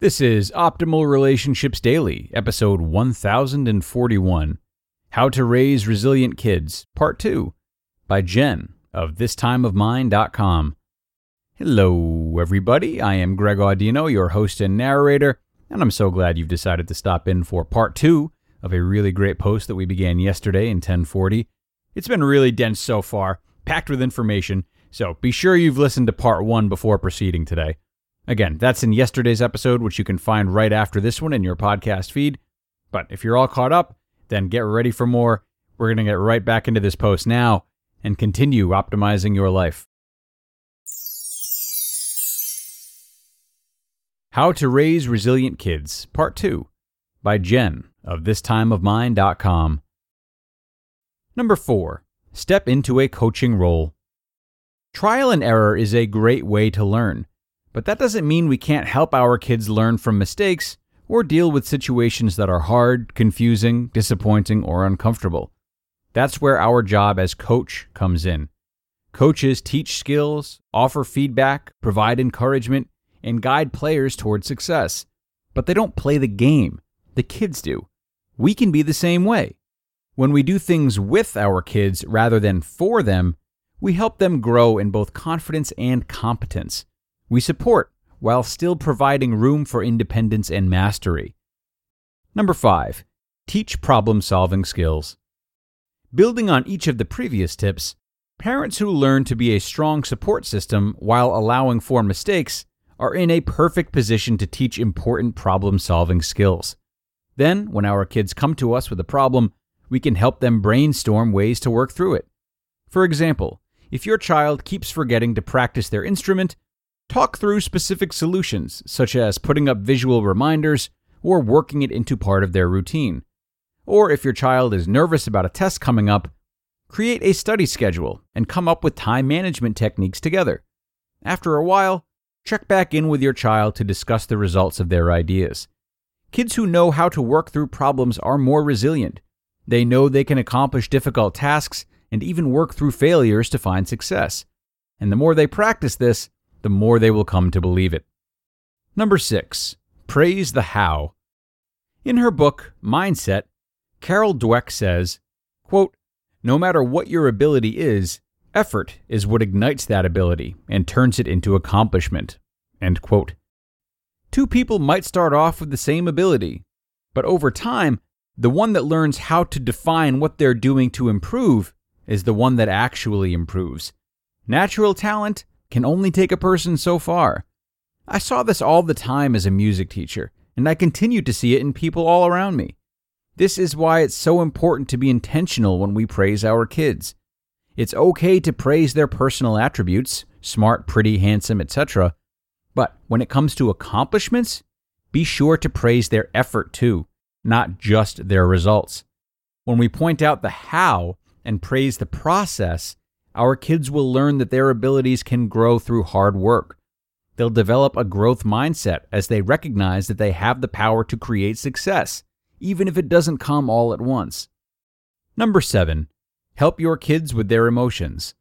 This is Optimal Relationships Daily, episode 1041 How to Raise Resilient Kids, Part 2, by Jen of thistimeofmine.com. Hello, everybody. I am Greg Audino, your host and narrator, and I'm so glad you've decided to stop in for Part 2 of a really great post that we began yesterday in 1040. It's been really dense so far, packed with information, so be sure you've listened to Part 1 before proceeding today. Again, that's in yesterday's episode, which you can find right after this one in your podcast feed. But if you're all caught up, then get ready for more. We're going to get right back into this post now and continue optimizing your life. How to Raise Resilient Kids, Part 2, by Jen of thistimeofmine.com. Number 4. Step into a coaching role. Trial and error is a great way to learn. But that doesn't mean we can't help our kids learn from mistakes or deal with situations that are hard, confusing, disappointing, or uncomfortable. That's where our job as coach comes in. Coaches teach skills, offer feedback, provide encouragement, and guide players toward success. But they don't play the game. The kids do. We can be the same way. When we do things with our kids rather than for them, we help them grow in both confidence and competence we support while still providing room for independence and mastery. Number 5. Teach problem solving skills. Building on each of the previous tips, parents who learn to be a strong support system while allowing for mistakes are in a perfect position to teach important problem solving skills. Then, when our kids come to us with a problem, we can help them brainstorm ways to work through it. For example, if your child keeps forgetting to practice their instrument Talk through specific solutions, such as putting up visual reminders or working it into part of their routine. Or if your child is nervous about a test coming up, create a study schedule and come up with time management techniques together. After a while, check back in with your child to discuss the results of their ideas. Kids who know how to work through problems are more resilient. They know they can accomplish difficult tasks and even work through failures to find success. And the more they practice this, the more they will come to believe it. Number six, praise the how. In her book, Mindset, Carol Dweck says, quote, No matter what your ability is, effort is what ignites that ability and turns it into accomplishment. End quote. Two people might start off with the same ability, but over time, the one that learns how to define what they're doing to improve is the one that actually improves. Natural talent can only take a person so far. I saw this all the time as a music teacher, and I continue to see it in people all around me. This is why it's so important to be intentional when we praise our kids. It's okay to praise their personal attributes smart, pretty, handsome, etc. But when it comes to accomplishments, be sure to praise their effort too, not just their results. When we point out the how and praise the process, our kids will learn that their abilities can grow through hard work. They'll develop a growth mindset as they recognize that they have the power to create success, even if it doesn't come all at once. Number seven, help your kids with their emotions.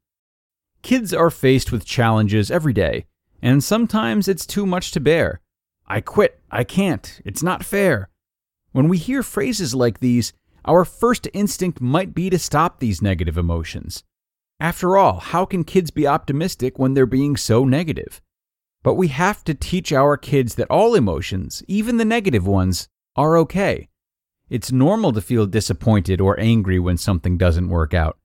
Kids are faced with challenges every day, and sometimes it's too much to bear. I quit. I can't. It's not fair. When we hear phrases like these, our first instinct might be to stop these negative emotions. After all, how can kids be optimistic when they're being so negative? But we have to teach our kids that all emotions, even the negative ones, are okay. It's normal to feel disappointed or angry when something doesn't work out.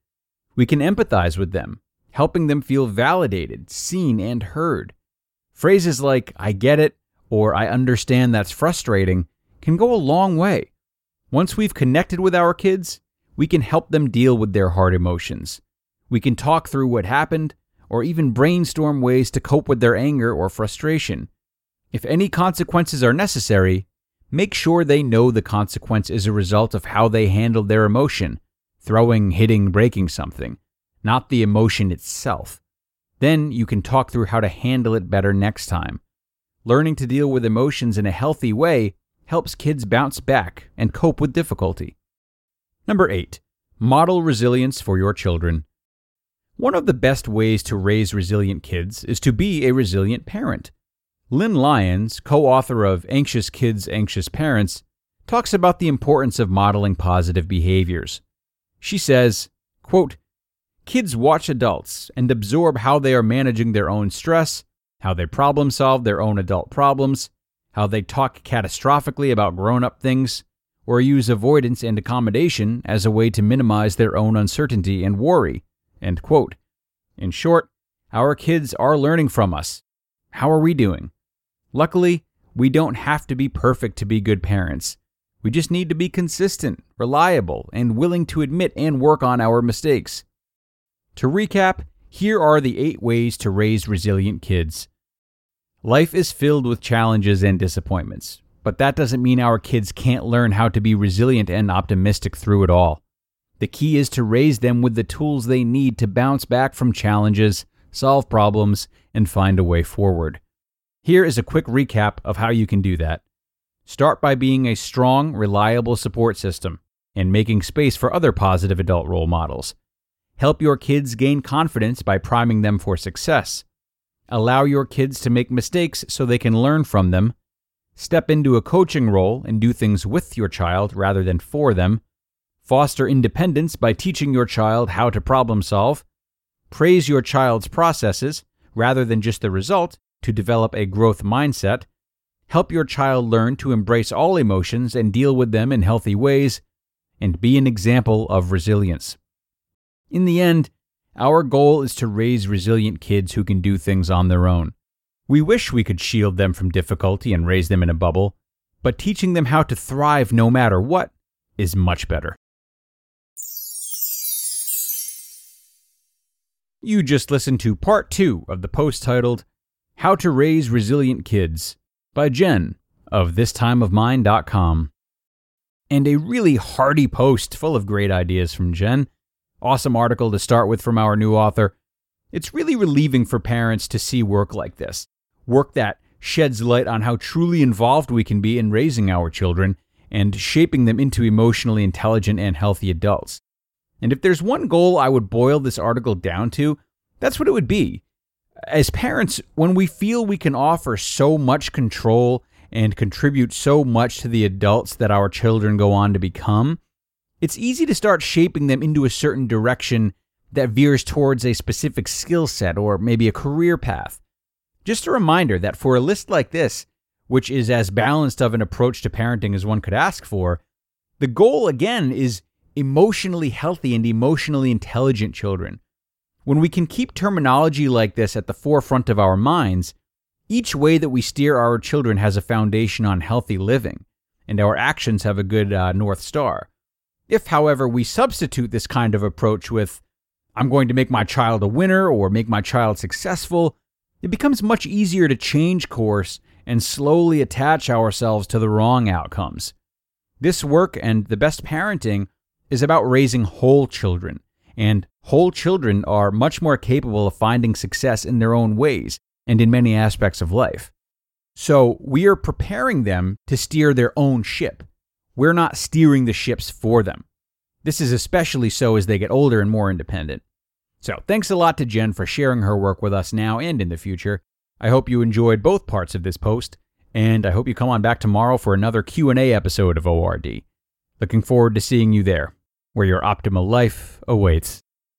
We can empathize with them, helping them feel validated, seen, and heard. Phrases like, I get it, or I understand that's frustrating, can go a long way. Once we've connected with our kids, we can help them deal with their hard emotions. We can talk through what happened, or even brainstorm ways to cope with their anger or frustration. If any consequences are necessary, make sure they know the consequence is a result of how they handled their emotion throwing, hitting, breaking something, not the emotion itself. Then you can talk through how to handle it better next time. Learning to deal with emotions in a healthy way helps kids bounce back and cope with difficulty. Number 8. Model resilience for your children. One of the best ways to raise resilient kids is to be a resilient parent. Lynn Lyons, co author of Anxious Kids, Anxious Parents, talks about the importance of modeling positive behaviors. She says, quote, Kids watch adults and absorb how they are managing their own stress, how they problem solve their own adult problems, how they talk catastrophically about grown up things, or use avoidance and accommodation as a way to minimize their own uncertainty and worry. In short, our kids are learning from us. How are we doing? Luckily, we don't have to be perfect to be good parents. We just need to be consistent, reliable, and willing to admit and work on our mistakes. To recap, here are the eight ways to raise resilient kids. Life is filled with challenges and disappointments, but that doesn't mean our kids can't learn how to be resilient and optimistic through it all. The key is to raise them with the tools they need to bounce back from challenges, solve problems, and find a way forward. Here is a quick recap of how you can do that. Start by being a strong, reliable support system and making space for other positive adult role models. Help your kids gain confidence by priming them for success. Allow your kids to make mistakes so they can learn from them. Step into a coaching role and do things with your child rather than for them. Foster independence by teaching your child how to problem solve. Praise your child's processes rather than just the result to develop a growth mindset help your child learn to embrace all emotions and deal with them in healthy ways, and be an example of resilience. In the end, our goal is to raise resilient kids who can do things on their own. We wish we could shield them from difficulty and raise them in a bubble, but teaching them how to thrive no matter what is much better. You just listened to part two of the post titled, How to Raise Resilient Kids by Jen of thistimeofmine.com. And a really hearty post full of great ideas from Jen. Awesome article to start with from our new author. It's really relieving for parents to see work like this, work that sheds light on how truly involved we can be in raising our children and shaping them into emotionally intelligent and healthy adults. And if there's one goal I would boil this article down to, that's what it would be as parents, when we feel we can offer so much control and contribute so much to the adults that our children go on to become, it's easy to start shaping them into a certain direction that veers towards a specific skill set or maybe a career path. Just a reminder that for a list like this, which is as balanced of an approach to parenting as one could ask for, the goal again is emotionally healthy and emotionally intelligent children when we can keep terminology like this at the forefront of our minds, each way that we steer our children has a foundation on healthy living, and our actions have a good uh, North Star. If, however, we substitute this kind of approach with, I'm going to make my child a winner or make my child successful, it becomes much easier to change course and slowly attach ourselves to the wrong outcomes. This work and the best parenting is about raising whole children and whole children are much more capable of finding success in their own ways and in many aspects of life. So we are preparing them to steer their own ship. We're not steering the ships for them. This is especially so as they get older and more independent. So, thanks a lot to Jen for sharing her work with us now and in the future. I hope you enjoyed both parts of this post, and I hope you come on back tomorrow for another Q&A episode of ORD. Looking forward to seeing you there, where your optimal life awaits.